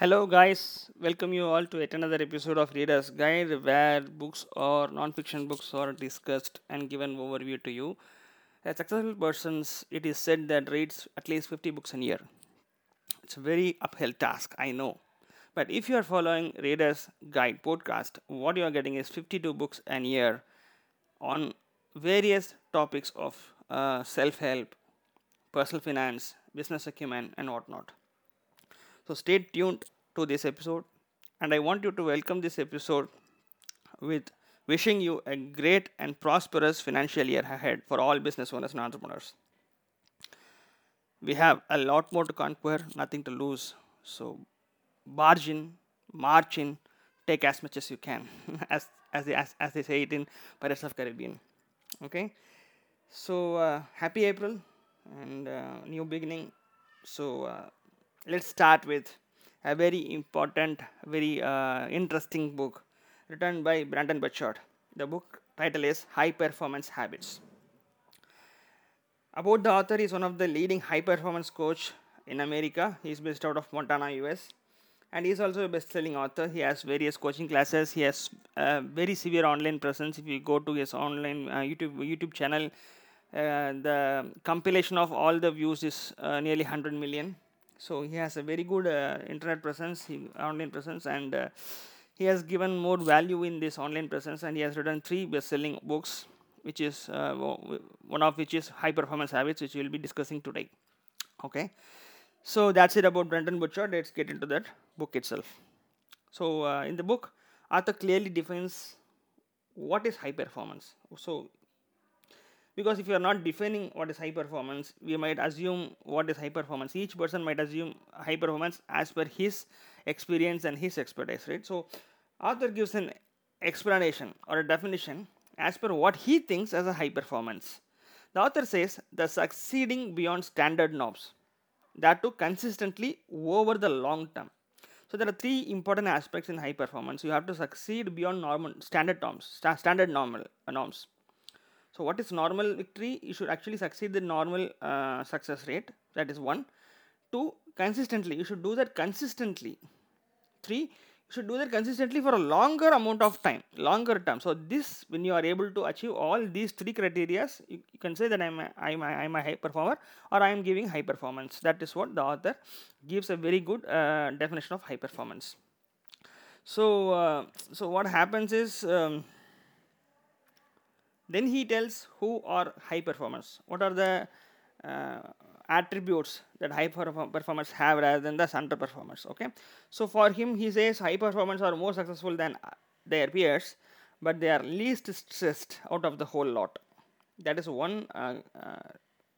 Hello, guys. Welcome you all to yet another episode of Reader's Guide, where books or non-fiction books are discussed and given overview to you. As successful persons, it is said that reads at least 50 books a year. It's a very uphill task, I know. But if you are following Reader's Guide podcast, what you are getting is 52 books a year on various topics of uh, self-help, personal finance, business acumen, and whatnot. So stay tuned to this episode, and I want you to welcome this episode with wishing you a great and prosperous financial year ahead for all business owners and entrepreneurs. We have a lot more to conquer, nothing to lose. So barge in, march in, take as much as you can, as as they as, as they say it in Pirates of Caribbean. Okay, so uh, happy April and uh, new beginning. So uh, let's start with a very important, very uh, interesting book written by Brandon Burchard. The book title is High Performance Habits. About the author, is one of the leading high performance coach in America. He is based out of Montana, US, and he is also a best-selling author. He has various coaching classes. He has a very severe online presence. If you go to his online uh, YouTube YouTube channel, uh, the compilation of all the views is uh, nearly 100 million so he has a very good uh, internet presence he, online presence and uh, he has given more value in this online presence and he has written three best selling books which is uh, one of which is high performance habits which we will be discussing today. Okay? So that's it about Brandon Burchard let's get into that book itself. So in the book Arthur clearly defines what is high performance. So because if you are not defining what is high performance we might assume what is high performance. Each person might assume high performance as per his experience and his expertise right? So author gives an explanation or a definition as per what he thinks as a high performance. The author says the succeeding beyond standard norms that too consistently over the long term. So there are three important aspects in high performance. You have to succeed beyond normal standard norms sta- standard normal uh, norms so what is normal victory? You should actually succeed the normal uh, success rate. That is one. Two, consistently. You should do that consistently. Three, you should do that consistently for a longer amount of time, longer term. So this, when you are able to achieve all these three criteria, you, you can say that I'm a, I'm, a, I'm a high performer or I am giving high performance. That is what the author gives a very good uh, definition of high performance. So, uh, so what happens is. Um, then he tells who are high performers. What are the uh, attributes that high performers have rather than the underperformers. Okay. So for him, he says high performers are more successful than their peers, but they are least stressed out of the whole lot. That is one uh, uh,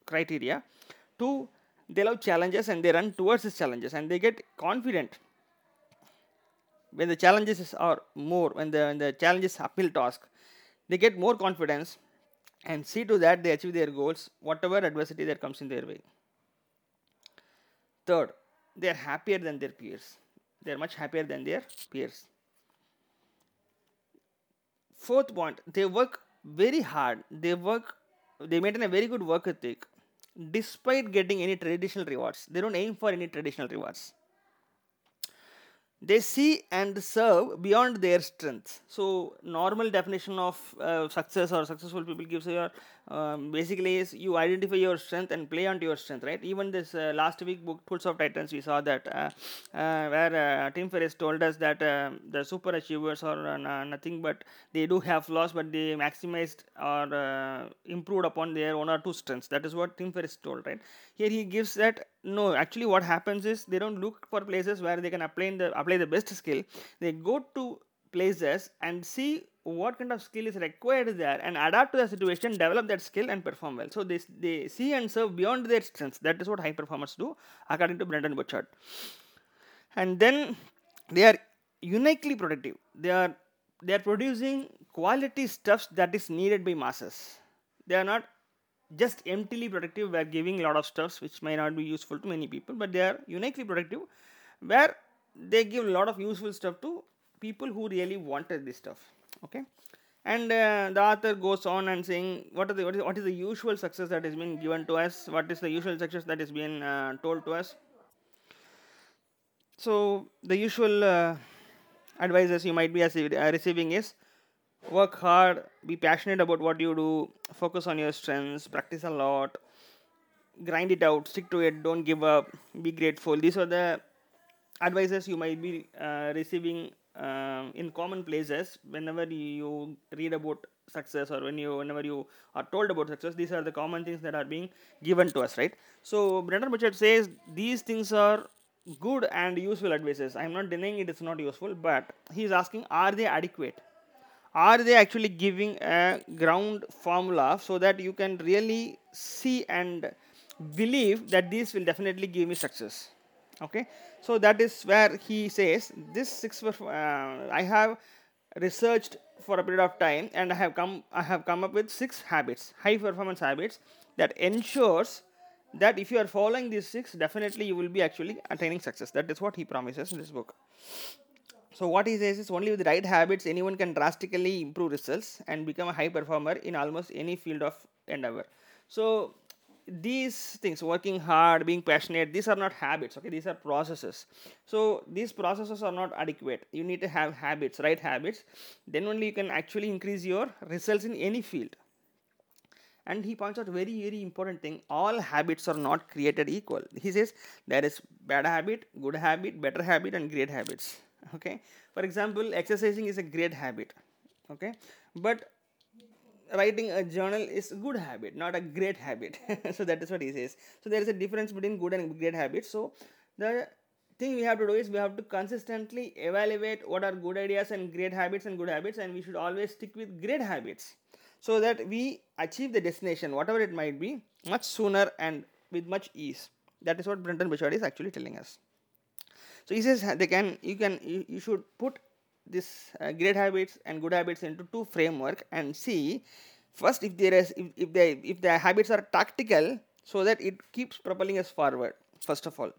criteria. Two, they love challenges and they run towards challenges and they get confident when the challenges are more when the, when the challenge is uphill task they get more confidence and see to that they achieve their goals whatever adversity that comes in their way. Third they are happier than their peers. They are much happier than their peers. Fourth point they work very hard. They work they maintain a very good work ethic despite getting any traditional rewards. They don't aim for any traditional rewards they see and serve beyond their strength so normal definition of uh, success or successful people gives you um, basically is you identify your strength and play onto your strength right? Even this uh, last week book tools of titans we saw that uh, uh where uh, tim ferriss told us that uh, the super achievers are nothing but they do have flaws but they maximized or improved upon their one or two strengths. That is what tim ferriss told right here he gives that no actually what happens is they don't look for places where they can apply the apply the best skill. They go to places and see what kind of skill is required there and adapt to the situation develop that skill and perform well. So they, they see and serve beyond their strengths. That is what high performers do according to Brandon Burchard. And then they are uniquely productive. They are they are producing quality stuffs that is needed by masses. They are not just emptily productive where giving a lot of stuffs which may not be useful to many people but they are uniquely productive where they give a lot of useful stuff to people who really wanted this stuff okay? And uh, the author goes on and saying what are the what is, what is the usual success that has been given to us? What is the usual success that has been uh, told to us? So the usual uh, you might be receiving is work hard, be passionate about what you do, focus on your strengths, practice a lot, grind it out, stick to it, don't give up, be grateful. These are the advices you might be uh, receiving um, in common places whenever you read about success or when you whenever you are told about success. These are the common things that are being given to us right? So brendon burchard says these things are good and useful advices. I am not denying it is not useful but he is asking are they adequate are they actually giving a ground formula so that you can really see and believe that this will definitely give me success? Okay. So that is where he says this six uh, i have researched for a period of time and i have come i have come up with six habits high performance habits that ensures that if you are following these six definitely you will be actually attaining success. That is what he promises in this book so what he says is only with the right habits anyone can drastically improve results and become a high performer in almost any field of endeavor. So these things working hard being passionate these are not habits okay? These are processes. So these processes are not adequate. You need to have habits right habits. Then only you can actually increase your results in any field. And he points out very very important thing. All habits are not created equal. He says there is bad habit good habit better habit and great habits okay for example exercising is a great habit okay but writing a journal is a good habit, not a great habit. so that is what he says. So there is a difference between good and great habits. So the thing we have to do is we have to consistently evaluate what are good ideas and great habits and good habits, and we should always stick with great habits so that we achieve the destination, whatever it might be, much sooner and with much ease. That is what Brendon Burchard is actually telling us. So he says they can you can you, you should put this uh, great habits and good habits into two framework and see first if there is if, if they if the habits are tactical so that it keeps propelling us forward first of all.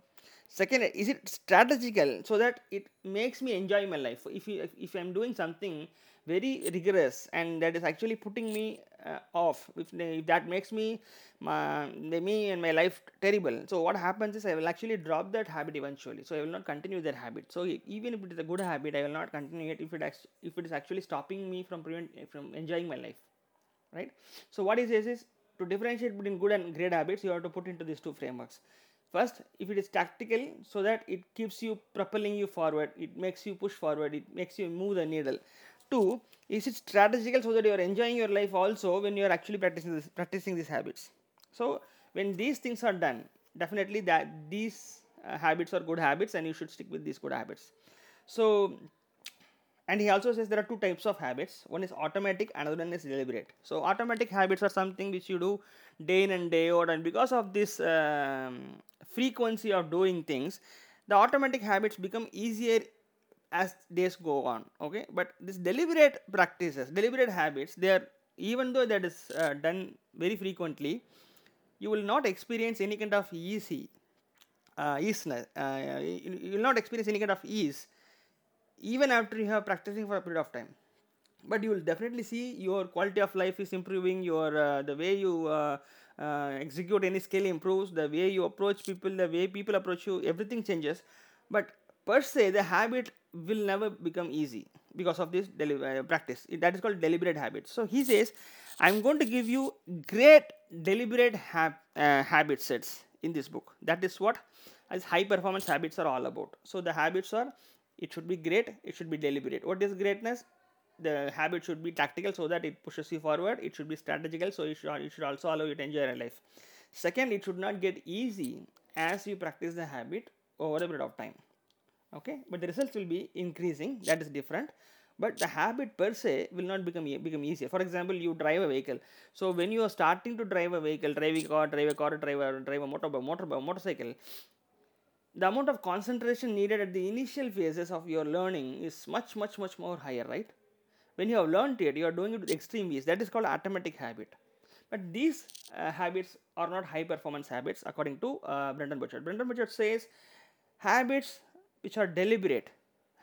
Second is it strategical so that it makes me enjoy my life? If if, if i'm doing something very rigorous and that is actually putting me uh, off. If, if, that makes me my, me and my life terrible. So what happens is i will actually drop that habit eventually. So i will not continue that habit. So even if it is a good habit i will not continue it if it if it is actually stopping me from prevent from enjoying my life right? So what he says is to differentiate between good and great habits you have to put into these two frameworks. First if it is tactical so that it keeps you propelling you forward it makes you push forward it makes you move the needle two is it strategical so that you are enjoying your life also when you are actually practicing this, practicing these habits? So when these things are done definitely that these uh, habits are good habits and you should stick with these good habits. So and he also says there are two types of habits. One is automatic another one is deliberate. So automatic habits are something which you do day in and day out and because of this um, frequency of doing things the automatic habits become easier as days go on okay? But this deliberate practices deliberate habits they are even though that is uh, done very frequently you will not experience any kind of easy uh, easiness uh, you, will not experience any kind of ease even after you have practicing for a period of time. But you will definitely see your quality of life is improving your uh, the way you uh, uh, execute any skill improves the way you approach people the way people approach you everything changes. But per se the habit will never become easy because of this deli- uh, practice. That is called deliberate habits. So he says i'm going to give you great deliberate hab- uh, habit sets in this book. That is what as high performance habits are all about. So the habits are it should be great it should be deliberate. What is greatness? The habit should be tactical so that it pushes you forward. It should be strategical so it should, it should also allow you to enjoy your life. Second it should not get easy as you practice the habit over a period of time okay? But the results will be increasing. That is different. But the habit per se will not become become easier. For example you drive a vehicle. So when you are starting to drive a vehicle drive a car drive a car drive a, drive a motor, motor motorcycle the amount of concentration needed at the initial phases of your learning is much much much more higher right? When you have learned it you are doing it with extreme ease. That is called automatic habit. But these uh, habits are not high performance habits according to uh, brendon burchard. Brendan burchard says habits which are deliberate.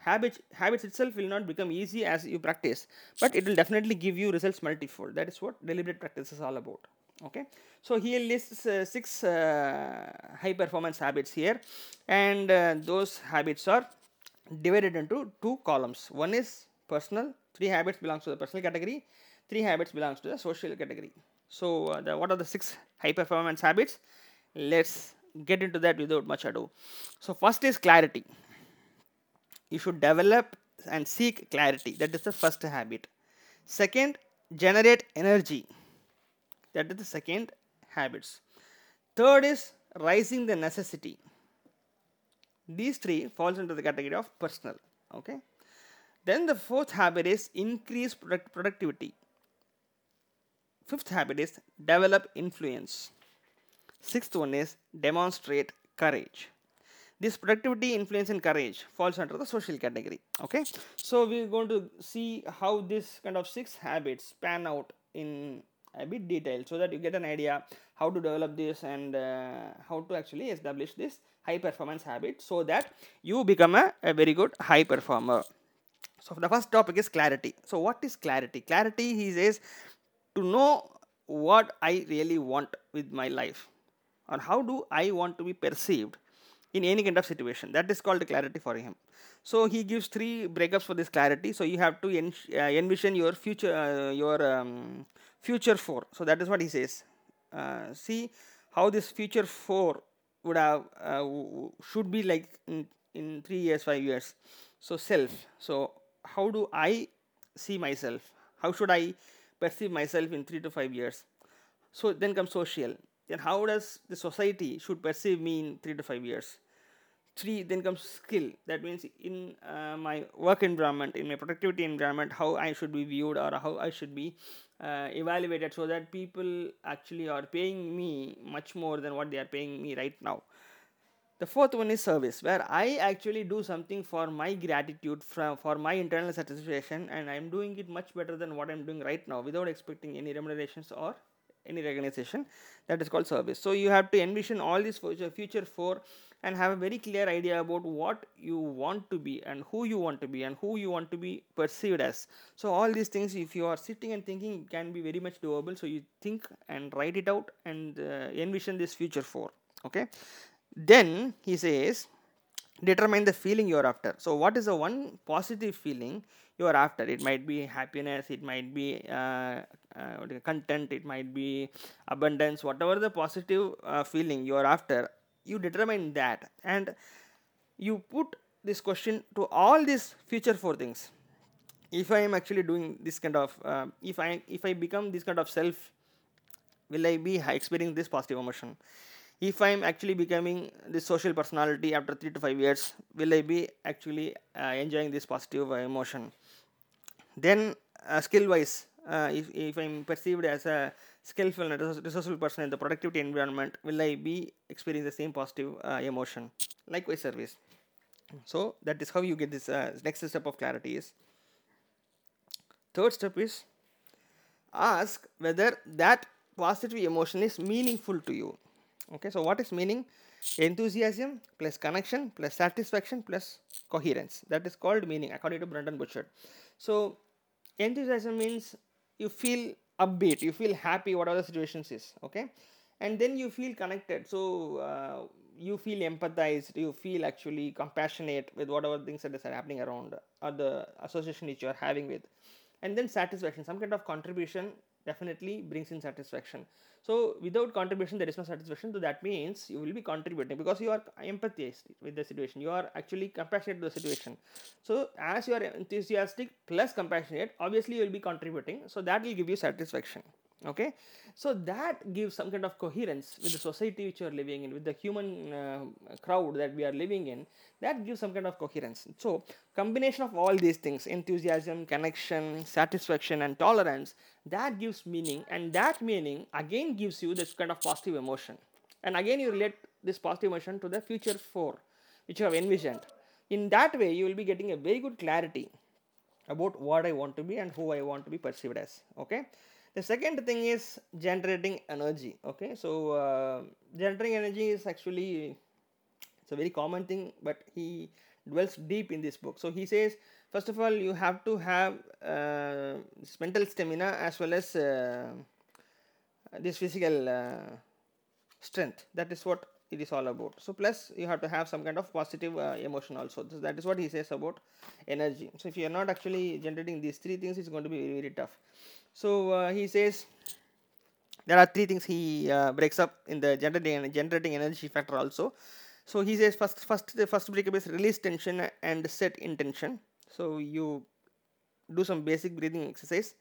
Habits habits itself will not become easy as you practice but it will definitely give you results multifold. That is what deliberate practice is all about. Okay? So he lists uh, six uh, high performance habits here and uh, those habits are divided into two columns. One is personal three habits belongs to the personal category three habits belongs to the social category. So uh, the, what are the six high performance habits? Let's get into that without much ado. So first is clarity you should develop and seek clarity. That is the first habit. Second generate energy. That is the second habits. Third is rising the necessity. These three falls into the category of personal okay? Then the fourth habit is increase product productivity. Fifth habit is develop influence. Sixth one is demonstrate courage this productivity influence and courage falls under the social category okay? So we're going to see how this kind of six habits pan out in a bit detail so that you get an idea how to develop this and uh, how to actually establish this high performance habit so that you become a, a very good high performer. So the first topic is clarity. So what is clarity? Clarity he says to know what i really want with my life or how do i want to be perceived in any kind of situation. That is called clarity for him. So he gives three breakups for this clarity. So you have to en- uh, envision your future uh, your um, future four. So that is what he says. Uh, see how this future four would have uh, should be like in, in 3 years 5 years. So self. So how do i see myself? How should i perceive myself in 3 to 5 years? So then comes social then how does the society should perceive me in 3 to 5 years? Three then comes skill. That means in uh, my work environment in my productivity environment how i should be viewed or how i should be uh, evaluated so that people actually are paying me much more than what they are paying me right now. The fourth one is service where i actually do something for my gratitude from for my internal satisfaction and i'm doing it much better than what i'm doing right now without expecting any remunerations or any organization that is called service. So you have to envision all these future, future four and have a very clear idea about what you want to be and who you want to be and who you want to be perceived as. So all these things if you are sitting and thinking can be very much doable. So you think and write it out and uh, envision this future for okay? Then he says determine the feeling you are after. So what is the one positive feeling you are after. It might be happiness it might be uh, uh, content it might be abundance whatever the positive uh, feeling you are after you determine that. And you put this question to all these future four things. If i am actually doing this kind of uh, if i if i become this kind of self will i be experiencing this positive emotion? If i'm actually becoming this social personality after 3 to 5 years will i be actually uh, enjoying this positive uh, emotion then uh, skill wise uh, if, if i'm perceived as a skillful and resourceful person in the productivity environment will i be experiencing the same positive uh, emotion? Likewise service. So that is how you get this next step of clarity is third step is ask whether that positive emotion is meaningful to you. Okay so what is meaning? Enthusiasm plus connection plus satisfaction plus coherence. That is called meaning according to Brendon Burchard so enthusiasm means you feel upbeat you feel happy whatever the situation is okay? And then you feel connected. So uh, you feel empathized you feel actually compassionate with whatever things that is happening around or the association which you are having with. And then satisfaction some kind of contribution definitely brings in satisfaction. So without contribution there is no satisfaction. So that means you will be contributing because you are empathized with the situation. You are actually compassionate to the situation. So as you are enthusiastic plus compassionate obviously you will be contributing. So that will give you satisfaction okay? So that gives some kind of coherence with the society which you are living in with the human uh, crowd that we are living in that gives some kind of coherence. So combination of all these things enthusiasm connection satisfaction and tolerance that gives meaning and that meaning again gives you this kind of positive emotion. And again you relate this positive emotion to the future four which you have envisioned. In that way you will be getting a very good clarity about what i want to be and who i want to be perceived as. Okay the second thing is generating energy okay? So uh, generating energy is actually it's a very common thing but he dwells deep in this book. So he says first of all you have to have uh, mental stamina as well as uh, this physical uh, strength. That is what it is all about. So plus you have to have some kind of positive uh, emotion also. So that is what he says about energy. So if you are not actually generating these three things it's going to be very, very tough so uh, he says there are three things he uh, breaks up in the generating generating energy factor also. So he says first first the first breakup is release tension and set intention so you do some basic breathing exercise.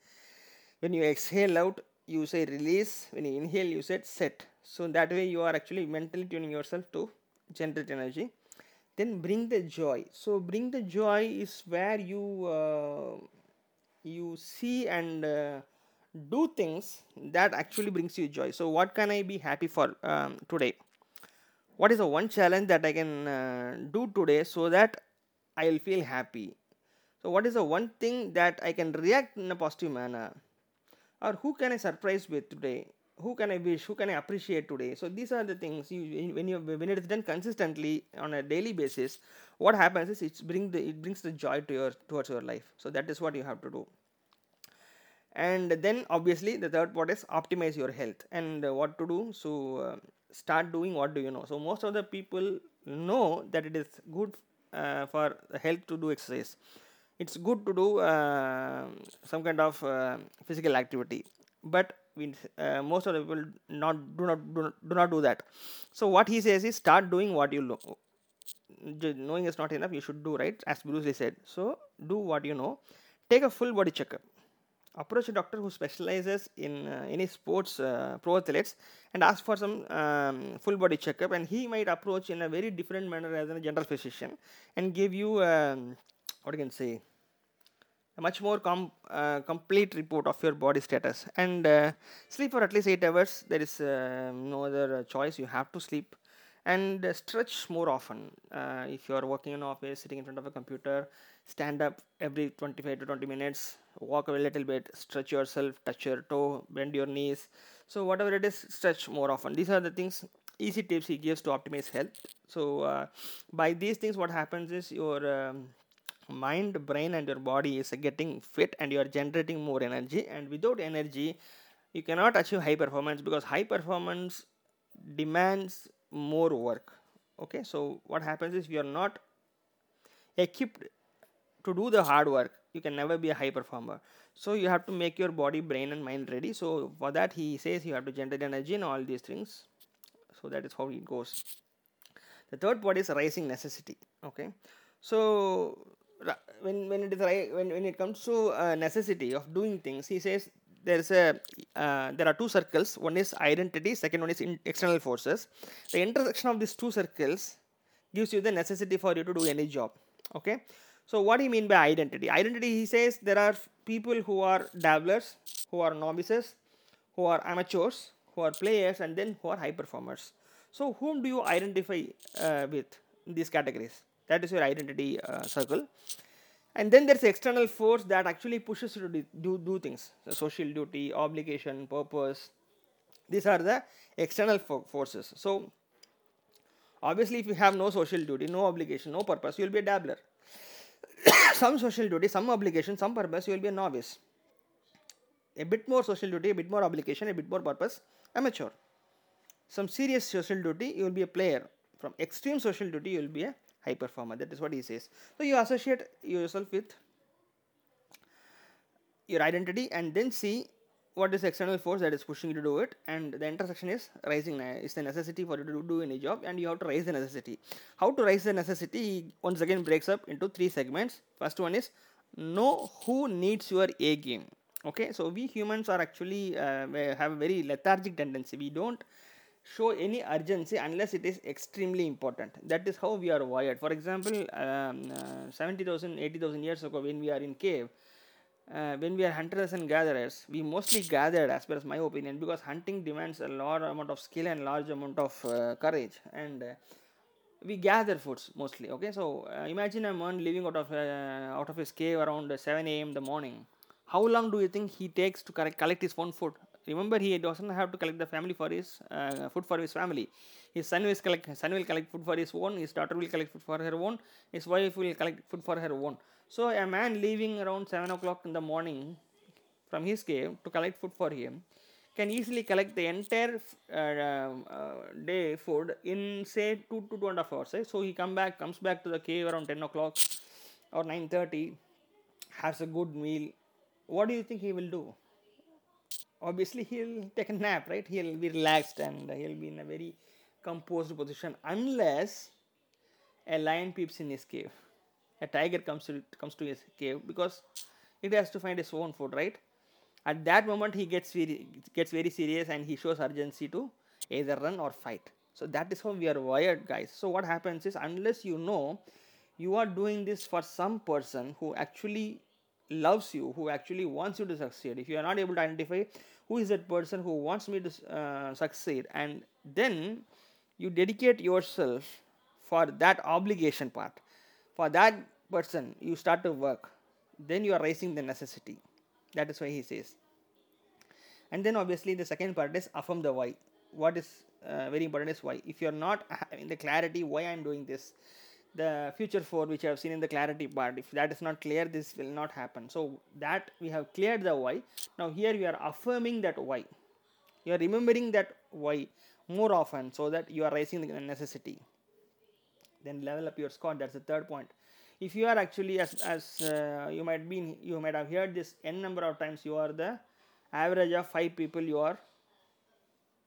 When you exhale out you say release. When you inhale you said set. So that way you are actually mentally tuning yourself to generate energy. Then bring the joy. So bring the joy is where you uh, you see and uh, do things that actually brings you joy so what can i be happy for um, today what is the one challenge that i can uh, do today so that i will feel happy so what is the one thing that i can react in a positive manner or who can I surprise with today? Who can I wish? Who can I appreciate today? So these are the things you when you when it is done consistently on a daily basis. What happens is it bring the it brings the joy to your towards your life. So that is what you have to do. And then obviously the third part is optimize your health and what to do. So uh, start doing what do you know. So most of the people know that it is good uh, for health to do exercise. It's good to do uh, some kind of uh, physical activity. But we, uh, most of the people not do not do, not do not do that. So what he says is start doing what you know. Knowing is not enough you should do right? As bruce lee said. So do what you know. Take a full body checkup approach a doctor who specializes in uh, any sports uh, pro athletes and ask for some um, full body checkup and he might approach in a very different manner as a general physician and give you um, what you can say a much more com- uh, complete report of your body status. And uh, sleep for at least 8 hours. There is uh, no other choice. You have to sleep and stretch more often. Uh, if you are working in office sitting in front of a computer stand up every 25 to 20 minutes walk a little bit stretch yourself touch your toe bend your knees. So whatever it is stretch more often. These are the things easy tips he gives to optimize health. So uh, by these things what happens is your um, mind brain and your body is getting fit and you are generating more energy. And without energy you cannot achieve high performance because high performance demands more work. Okay? So what happens is you are not equipped to do the hard work you can never be a high performer. So you have to make your body brain and mind ready. So for that he says you have to generate energy and all these things. So that is how it goes. The third part is rising necessity okay? So when when it is when, when it comes to uh, necessity of doing things he says there's a uh, there are two circles. One is identity second one is external forces. The intersection of these two circles gives you the necessity for you to do any job okay so what do you mean by identity? Identity he says there are people who are dabblers who are novices who are amateurs who are players and then who are high performers. So whom do you identify uh, with in these categories? That is your identity uh, circle. And then there's external force that actually pushes you to do, do things. So social duty obligation purpose. These are the external fo- forces. So obviously if you have no social duty no obligation no purpose you will be a dabbler some social duty some obligation some purpose you will be a novice. A bit more social duty a bit more obligation a bit more purpose amateur. Some serious social duty you will be a player. From extreme social duty you will be a high performer. That is what he says. So you associate yourself with your identity and then see what is the external force that is pushing you to do it and the intersection is rising is the necessity for you to do any job and you have to raise the necessity. How to raise the necessity? He once again breaks up into three segments. First one is know who needs your a game okay? So we humans are actually uh, have a very lethargic tendency. We don't show any urgency unless it is extremely important. That is how we are wired. For example, um, uh, 70,000, 80,000 years ago, when we are in cave, uh, when we are hunters and gatherers, we mostly gathered, as per as my opinion, because hunting demands a large amount of skill and large amount of uh, courage, and uh, we gather foods mostly. Okay, so uh, imagine a man living out of uh, out of his cave around 7 a.m. the morning. How long do you think he takes to collect his own food? remember he doesn't have to collect the family for his uh, food for his family his son will collect son will collect food for his own his daughter will collect food for her own his wife will collect food for her own so a man leaving around 7 o'clock in the morning from his cave to collect food for him can easily collect the entire uh, um, uh, day food in say two to two and a half hours. Right? So he come back, comes back to the cave around ten o'clock or nine thirty, has a good meal. What do you think he will do? Obviously, he'll take a nap, right? He'll be relaxed and he'll be in a very composed position, unless a lion peeps in his cave. A tiger comes to comes to his cave because it has to find its own food, right? At that moment, he gets very, gets very serious and he shows urgency to either run or fight. So that is how we are wired, guys. So what happens is unless you know you are doing this for some person who actually loves you, who actually wants you to succeed. If you are not able to identify who is that person who wants me to uh, succeed, and then you dedicate yourself for that obligation part, for that person, you start to work, then you are raising the necessity. That is why he says. And then obviously the second part is affirm the why. What is uh, very important is why. If you are not having the clarity why I am doing this, the future for which I have seen in the clarity part, if that is not clear, this will not happen. So that we have cleared the why. Now here we are affirming that why. You are remembering that why more often so that you are raising the necessity. Then level up your score. That's the third point. If you are actually as, as uh, you might be you might have heard this n number of times you are the average of five people you are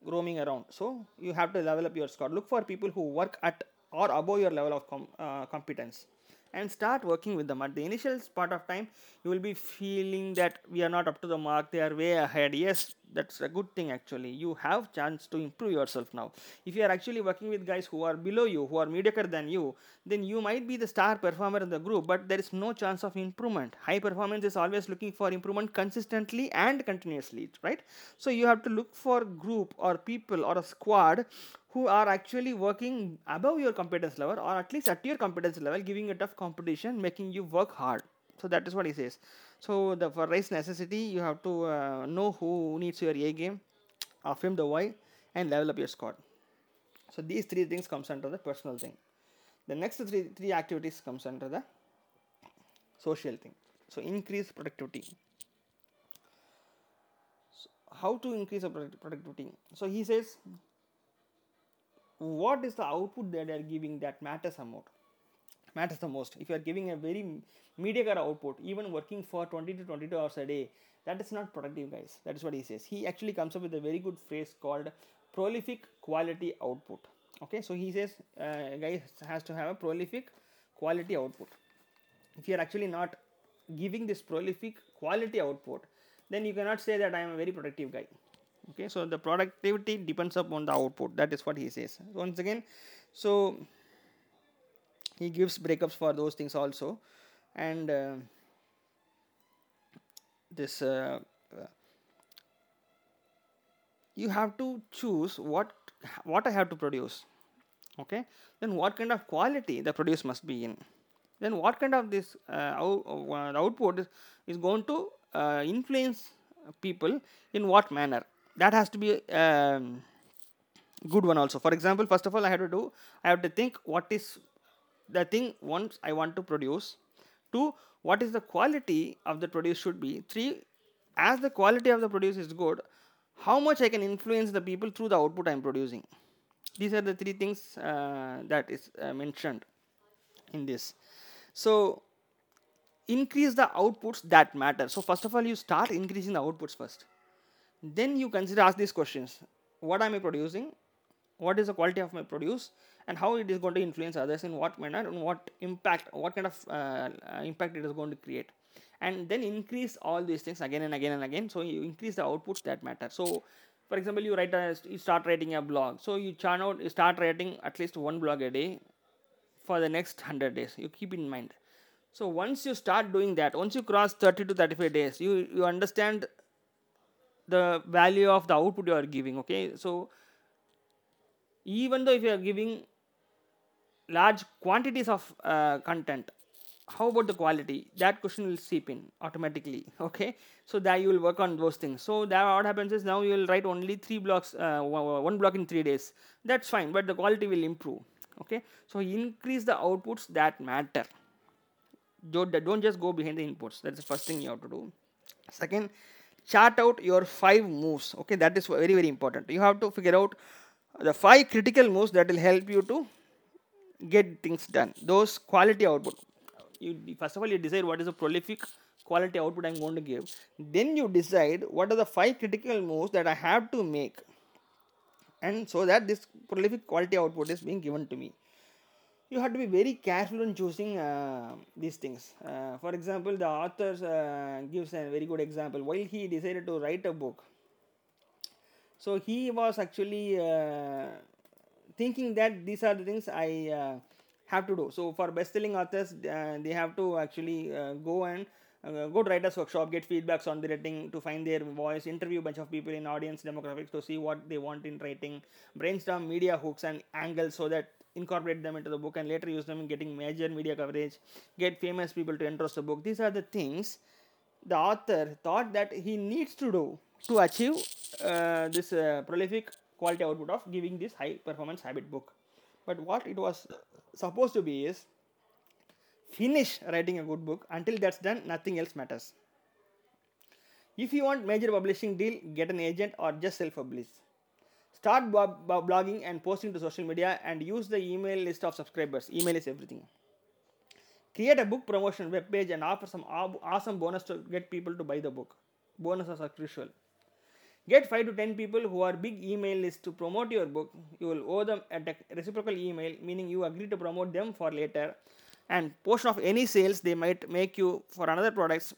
roaming around. So you have to level up your score. Look for people who work at or above your level of com- uh, competence and start working with them at the initial part of time you will be feeling that we are not up to the mark. They are way ahead. Yes that's a good thing actually. You have chance to improve yourself now. If you are actually working with guys who are below you who are mediocre than you then you might be the star performer in the group but there is no chance of improvement. High performance is always looking for improvement consistently and continuously right? So you have to look for group or people or a squad who are actually working above your competence level or at least at your competence level giving a tough competition making you work hard. So that is what he says. So the for race necessity you have to uh, know who needs your a game affirm the why and level up your squad. So these three things comes under the personal thing. The next three three activities comes under the social thing. So increase productivity. So how to increase productivity? So he says what is the output that they are giving that matters a lot matters the most. If you are giving a very mediocre output even working for 20 to 22 hours a day that is not productive guys. That is what he says. He actually comes up with a very good phrase called prolific quality output. Okay so he says uh, guys has to have a prolific quality output. If you are actually not giving this prolific quality output then you cannot say that i am a very productive guy okay so the productivity depends upon the output. That is what he says. Once again so he gives breakups for those things also. And uh, this uh, you have to choose what what i have to produce. Okay then what kind of quality the produce must be in. Then what kind of this uh, out, uh, output is, is going to uh, influence people in what manner that has to be um, good one also. For example first of all i have to do i have to think what is the thing once i want to produce. Two what is the quality of the produce should be. Three as the quality of the produce is good how much i can influence the people through the output i am producing. These are the three things uh, that is uh, mentioned in this. So increase the outputs that matter. So first of all you start increasing the outputs first then you consider ask these questions. What am i producing? What is the quality of my produce? And how it is going to influence others in what manner and what impact what kind of uh, impact it is going to create. And then increase all these things again and again and again. So you increase the outputs that matter. So for example you write a you start writing a blog. So you churn out you start writing at least one blog a day for the next 100 days. You keep in mind. So once you start doing that once you cross 30 to 35 days you you understand the value of the output you are giving okay? So even though if you are giving large quantities of uh, content how about the quality? That question will seep in automatically okay? So that you will work on those things. So that what happens is now you will write only three blocks uh, one block in three days. That's fine but the quality will improve okay? So increase the outputs that matter. Don't, don't just go behind the inputs. That's the first thing you have to do. Second chart out your five moves. Okay, that is very very important. You have to figure out the five critical moves that will help you to get things done. Those quality output. You first of all you decide what is the prolific quality output I'm going to give. Then you decide what are the five critical moves that I have to make, and so that this prolific quality output is being given to me you have to be very careful in choosing uh, these things. Uh, for example, the author uh, gives a very good example. While he decided to write a book, so he was actually uh, thinking that these are the things I uh, have to do. So for best-selling authors, uh, they have to actually go and uh, go to writers workshop get feedbacks on the writing to find their voice interview a bunch of people in audience demographics to see what they want in writing brainstorm media hooks and angles so that incorporate them into the book and later use them in getting major media coverage, get famous people to endorse the book. These are the things the author thought that he needs to do to achieve uh, this uh, prolific quality output of giving this high performance habit book. But what it was supposed to be is finish writing a good book. Until that's done, nothing else matters. If you want major publishing deal, get an agent or just self-publish. Start blogging and posting to social media and use the email list of subscribers. Email is everything. Create a book promotion web page and offer some awesome bonus to get people to buy the book. Bonuses are crucial. Get 5 to 10 people who are big email list to promote your book. You will owe them a reciprocal email, meaning you agree to promote them for later. And portion of any sales they might make you for another products,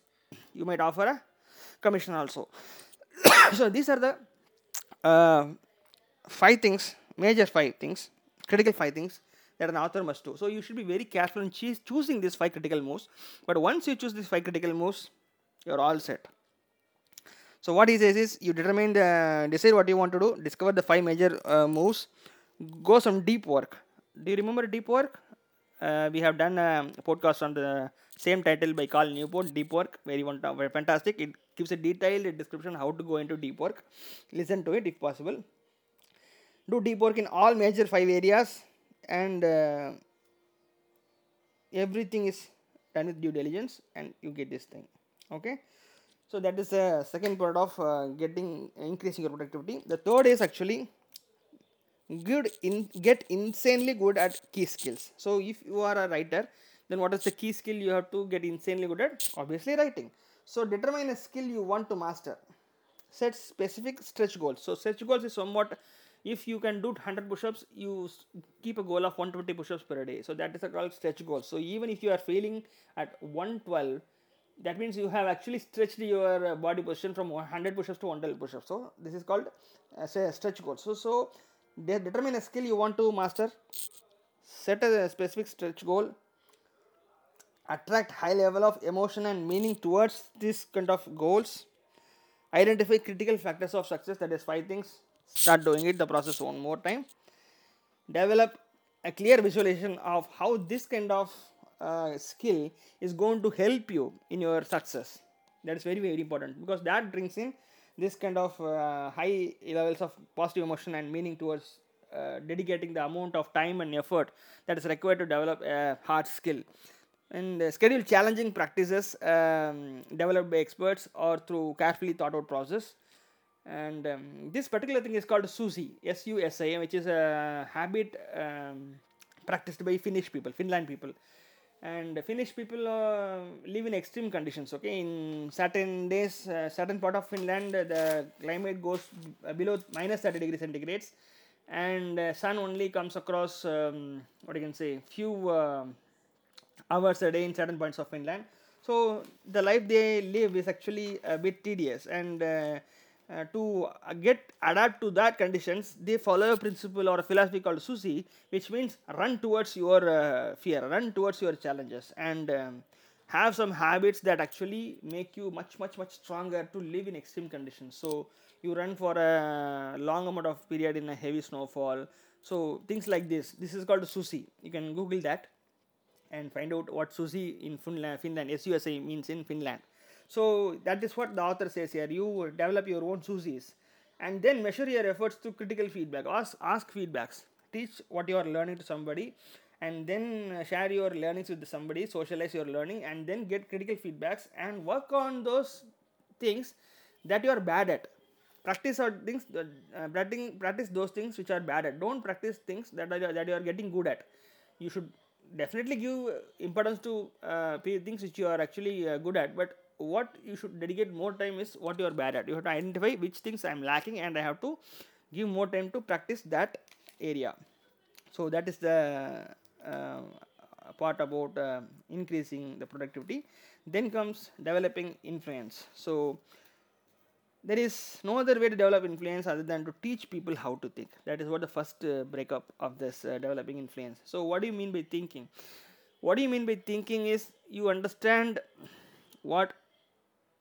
you might offer a commission also. so these are the uh, five things, major five things, critical five things that an author must do. So you should be very careful in choos- choosing these five critical moves. But once you choose these five critical moves, you're all set. So what he says is you determine the decide what you want to do, discover the five major uh, moves, go some deep work. Do you remember deep work? Uh, we have done a podcast on the same title by Cal Newport, Deep Work, very, very fantastic. It gives a detailed description how to go into deep work. Listen to it if possible do deep work in all major five areas and uh, everything is done with due diligence and you get this thing okay? So that is the second part of uh, getting increasing your productivity. The third is actually good in get insanely good at key skills. So if you are a writer then what is the key skill you have to get insanely good at? Obviously writing. So determine a skill you want to master. Set specific stretch goals. So stretch goals is somewhat if you can do 100 push-ups you keep a goal of 120 push-ups per day. So that is a called stretch goal. So even if you are failing at 112 that means you have actually stretched your uh, body position from 100 push-ups to 112 push-ups. So this is called as a stretch goal. So so determine a skill you want to master. Set a specific stretch goal. Attract high level of emotion and meaning towards this kind of goals. Identify critical factors of success that is five things start doing it the process one more time. Develop a clear visualization of how this kind of uh, skill is going to help you in your success. That is very very important because that brings in this kind of uh, high levels of positive emotion and meaning towards uh, dedicating the amount of time and effort that is required to develop a hard skill. And uh, schedule challenging practices um, developed by experts or through carefully thought out process and um, this particular thing is called SUSI, S-U-S-I, which is a habit um, practiced by Finnish people, Finland people. And Finnish people uh, live in extreme conditions. Okay, in certain days, uh, certain part of Finland, uh, the climate goes below minus 30 degrees centigrades, and uh, sun only comes across um, what you can say few uh, hours a day in certain points of Finland. So the life they live is actually a bit tedious and uh, to get adapt to that conditions they follow a principle or a philosophy called susi which means run towards your uh, fear run towards your challenges and um, have some habits that actually make you much much much stronger to live in extreme conditions. So you run for a long amount of period in a heavy snowfall. So things like this. This is called susi you can google that and find out what susi in finland finland susa means in finland so that is what the author says here. You develop your own SUSIs and then measure your efforts through critical feedback. Ask, ask feedbacks. Teach what you are learning to somebody and then share your learnings with somebody, socialize your learning and then get critical feedbacks and work on those things that you are bad at practice or things uh, practice, practice those things which are bad at don't practice things that are that you are getting good at you should definitely give importance to uh, things which you are actually uh, good at but what you should dedicate more time is what you are bad at. You have to identify which things i am lacking and i have to give more time to practice that area. So that is the uh, part about uh, increasing the productivity. Then comes developing influence. So there is no other way to develop influence other than to teach people how to think. That is what the first uh, breakup of this uh, developing influence. So what do you mean by thinking? What do you mean by thinking is you understand what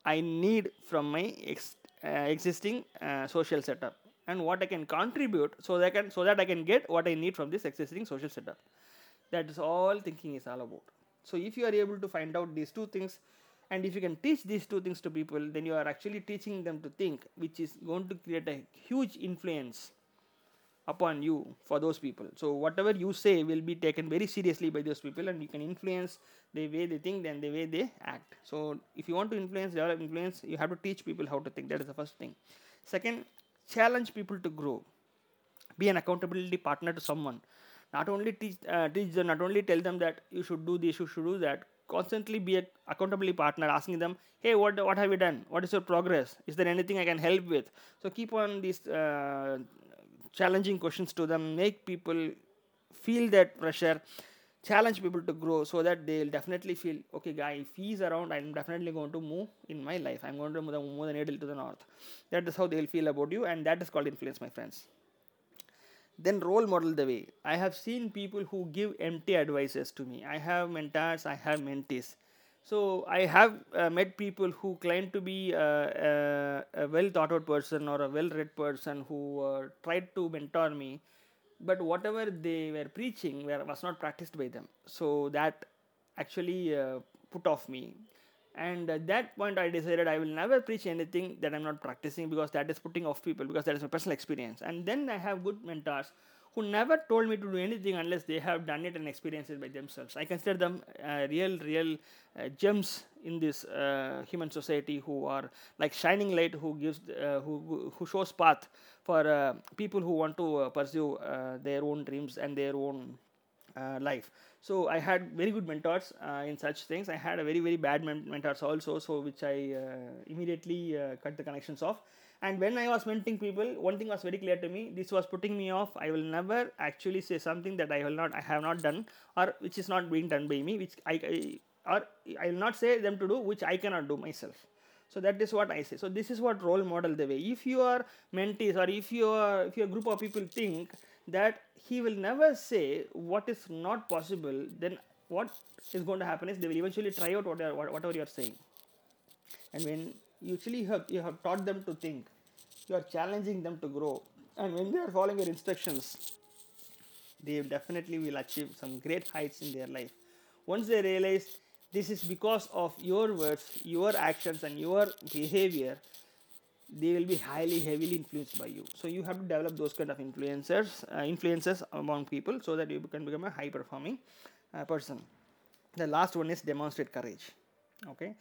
i need from my ex- uh, existing uh, social setup and what i can contribute so that I can so that i can get what i need from this existing social setup. That is all thinking is all about. So if you are able to find out these two things and if you can teach these two things to people then you are actually teaching them to think which is going to create a huge influence upon you for those people. So whatever you say will be taken very seriously by those people and you can influence the way they think and the way they act. So if you want to influence develop influence you have to teach people how to think. That is the first thing. Second challenge people to grow. Be an accountability partner to someone. Not only teach uh, teach them not only tell them that you should do this you should do that. Constantly be an accountability partner asking them hey what what have you done? What is your progress? Is there anything i can help with? So keep on these uh, challenging questions to them make people feel that pressure challenge people to grow so that they'll definitely feel okay guy if he's around i'm definitely going to move in my life. I'm going to move the, the needle to the north. That is how they'll feel about you and that is called influence my friends. Then role model the way. I have seen people who give empty advices to me. I have mentors i have mentees so i have uh, met people who claim to be uh, uh, a well thought out person or a well read person who uh, tried to mentor me but whatever they were preaching were, was not practiced by them. So that actually uh, put off me. And at that point i decided i will never preach anything that i'm not practicing because that is putting off people because that is my personal experience. And then i have good mentors who never told me to do anything unless they have done it and experienced it by themselves. I consider them uh, real real uh, gems in this uh, human society who are like shining light who gives uh, who who shows path for uh, people who want to uh, pursue their own dreams and their own life. So i had very good mentors uh, in such things. I had a very very bad men- mentors also so which i uh, immediately uh, cut the connections off and when i was mentoring people one thing was very clear to me. This was putting me off. I will never actually say something that i will not i have not done or which is not being done by me which i, or i will not say them to do which i cannot do myself. So that is what i say. So this is what role model the way. If your mentees or if your if your group of people think that he will never say what is not possible, then what is going to happen is they will eventually try out whatever, whatever you are saying. And when you have, you have taught them to think, you are challenging them to grow, and when they are following your instructions, they definitely will achieve some great heights in their life. Once they realize this is because of your words, your actions, and your behavior, they will be highly heavily influenced by you. So you have to develop those kind of influencers uh, influences among people so that you can become a high performing uh, person. The last one is demonstrate courage. Okay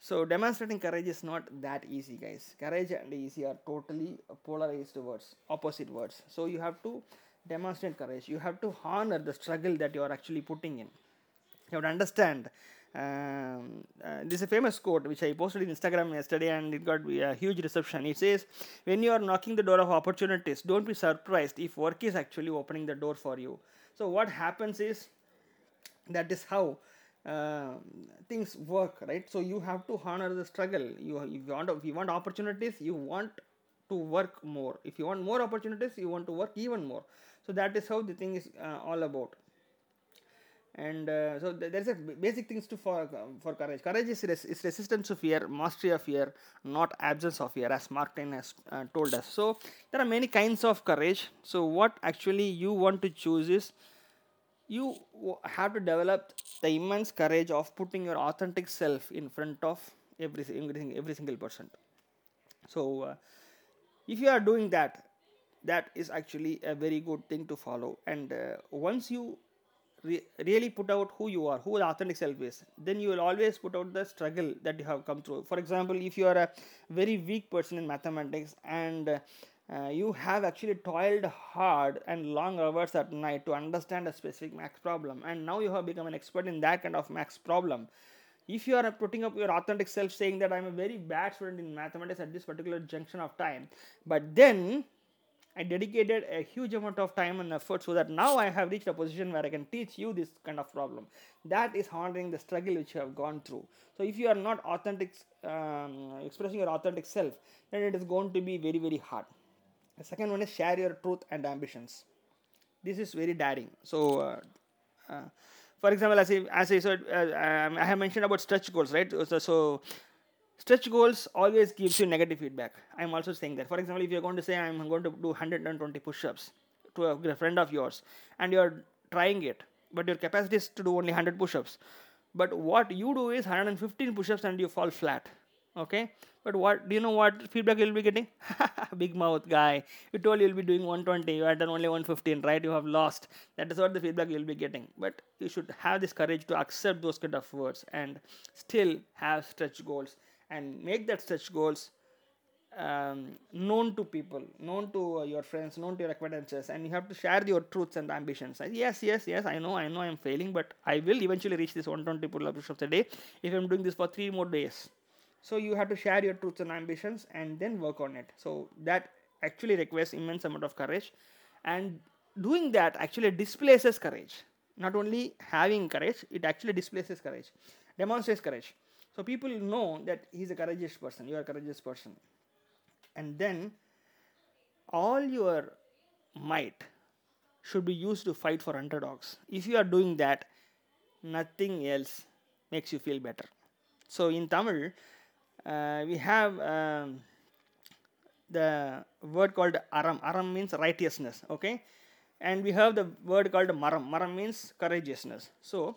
so demonstrating courage is not that easy guys courage and easy are totally polarized words opposite words so you have to demonstrate courage you have to honor the struggle that you are actually putting in you have to understand um, uh, this is a famous quote which I posted in Instagram yesterday and it got a huge reception. It says, When you are knocking the door of opportunities, don't be surprised if work is actually opening the door for you. So, what happens is that is how uh, things work, right? So, you have to honor the struggle. You, if, you want, if you want opportunities, you want to work more. If you want more opportunities, you want to work even more. So, that is how the thing is uh, all about and uh, so th- there's a basic things to for for courage courage is, res- is resistance to fear mastery of fear not absence of fear as martin has uh, told us so there are many kinds of courage so what actually you want to choose is you have to develop the immense courage of putting your authentic self in front of every every, every single person so uh, if you are doing that that is actually a very good thing to follow and uh, once you re- really put out who you are, who the authentic self is, then you will always put out the struggle that you have come through. For example, if you are a very weak person in mathematics and uh, you have actually toiled hard and long hours at night to understand a specific max problem, and now you have become an expert in that kind of max problem. If you are putting up your authentic self saying that I'm a very bad student in mathematics at this particular junction of time, but then I dedicated a huge amount of time and effort so that now I have reached a position where I can teach you this kind of problem. That is honoring the struggle which you have gone through. So if you are not authentic, um, expressing your authentic self, then it is going to be very very hard. The second one is share your truth and ambitions. This is very daring. So. Uh, uh, for example, as I, as I said, uh, um, I have mentioned about stretch goals, right? So, so stretch goals always gives you negative feedback i'm also saying that for example if you're going to say i'm going to do 120 push-ups to a friend of yours and you're trying it but your capacity is to do only 100 push-ups but what you do is 115 push-ups and you fall flat okay? But what do you know what feedback you'll be getting? Big mouth guy. You told you'll be doing 120 you have done only 115 right? You have lost. That is what the feedback you'll be getting. But you should have this courage to accept those kind of words and still have stretch goals. And make that stretch goals um, known to people, known to uh, your friends, known to your acquaintances, and you have to share your truths and ambitions. Yes, yes, yes, I know, I know I'm failing, but I will eventually reach this 120 pull push-ups a day if I'm doing this for three more days. So you have to share your truths and ambitions and then work on it. So that actually requires immense amount of courage, and doing that actually displaces courage. Not only having courage, it actually displaces courage, demonstrates courage. So people know that he's a courageous person, you are a courageous person. And then all your might should be used to fight for underdogs. If you are doing that, nothing else makes you feel better. So in Tamil, we have um, the word called aram. Aram means righteousness, okay? And we have the word called maram. Maram means courageousness. So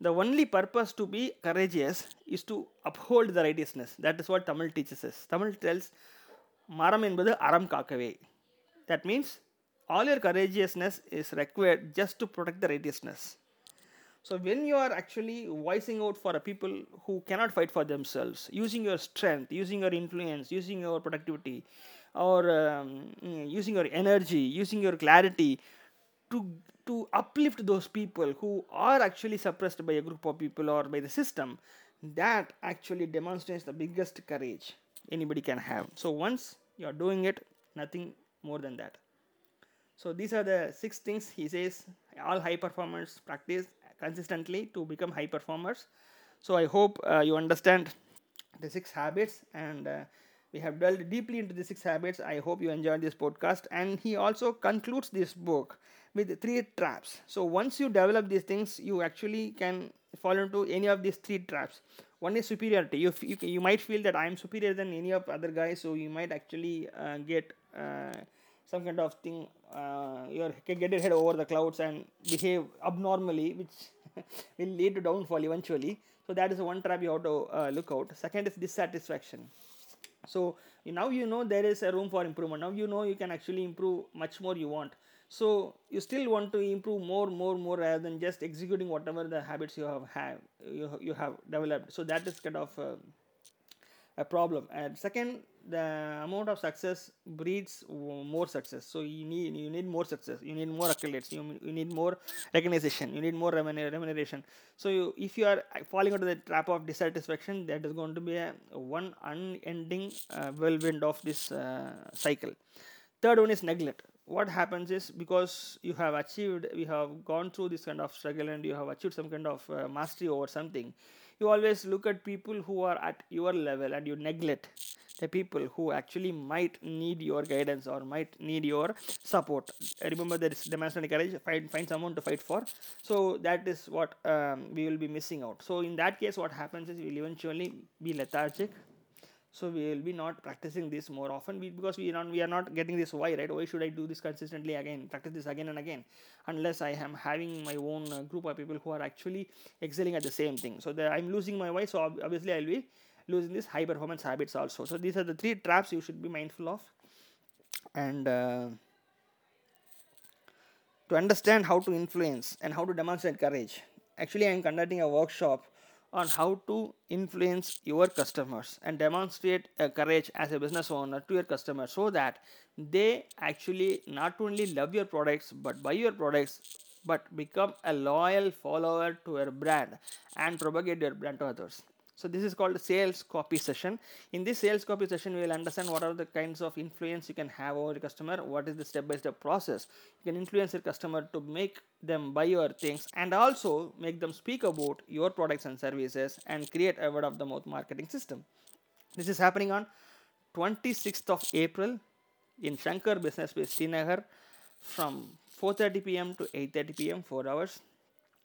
the only purpose to be courageous is to uphold the righteousness. That is what Tamil teaches us. Tamil tells maram என்பது aram காக்கவே. That means all your courageousness is required just to protect the righteousness. So when you are actually voicing out for a people who cannot fight for themselves, using your strength, using your influence, using your productivity, or um, using your energy, using your clarity to to uplift those people who are actually suppressed by a group of people or by the system that actually demonstrates the biggest courage anybody can have. So once you are doing it nothing more than that. So these are the six things he says. All high performers practice consistently to become high performers so i hope uh, you understand the six habits and uh, we have delved deeply into the six habits i hope you enjoyed this podcast and he also concludes this book with three traps. So once you develop these things, you actually can fall into any of these three traps. One is superiority. You, you, you might feel that I am superior than any of other guys, so you might actually uh, get uh, some kind of thing. Uh, you get your head over the clouds and behave abnormally, which will lead to downfall eventually. So that is one trap you have to uh, look out. Second is dissatisfaction. So now you know there is a room for improvement. Now you know you can actually improve much more you want so you still want to improve more more more rather than just executing whatever the habits you have have you, you have developed so that is kind of uh, a problem and second the amount of success breeds more success. So you need you need more success. You need more accolades. You, you need more recognition. You need more remuneration. So you, if you are falling into the trap of dissatisfaction that is going to be a one unending uh, whirlwind of this uh, cycle. Third one is neglect. What happens is because you have achieved you have gone through this kind of struggle and you have achieved some kind of uh, mastery over something you always look at people who are at your level and you neglect the people who actually might need your guidance or might need your support. Remember there is demonstrating courage find find someone to fight for. So that is what um, we will be missing out. So in that case what happens is we will eventually be lethargic so we will be not practicing this more often because we are not we are not getting this why right? Why should i do this consistently again practice this again and again? Unless i am having my own uh, group of people who are actually excelling at the same thing. So i'm losing my why so obviously i'll be losing this high performance habits also. So these are the three traps you should be mindful of. And uh, to understand how to influence and how to demonstrate courage. Actually, I am conducting a workshop on how to influence your customers and demonstrate a courage as a business owner to your customers so that they actually not only love your products but buy your products but become a loyal follower to your brand and propagate your brand to others. So this is called sales copy session. In this sales copy session, we will understand what are the kinds of influence you can have over the customer, what is the step-by-step process. You can influence your customer to make them buy your things and also make them speak about your products and services and create a word of the mouth marketing system. This is happening on 26th of April in Shankar Business Base Srinagar from 4.30 pm to 8.30 pm, 4 hours.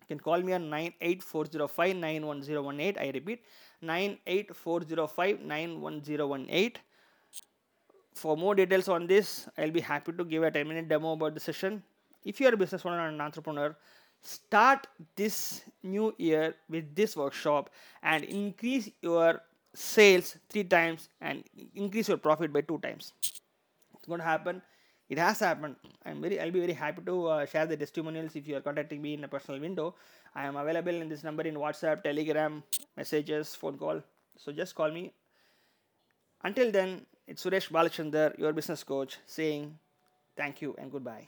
You can call me on 98405 91018. I repeat 98405 91018. For more details on this, I'll be happy to give a 10 minute demo about the session. If you are a business owner and an entrepreneur, start this new year with this workshop and increase your sales three times and increase your profit by two times. It's going to happen it has happened. I'm very i'll be very happy to uh, share the testimonials if you are contacting me in a personal window. I am available in this number in whatsapp telegram messages phone call. So just call me. Until then it's suresh balachandar your business coach saying thank you and goodbye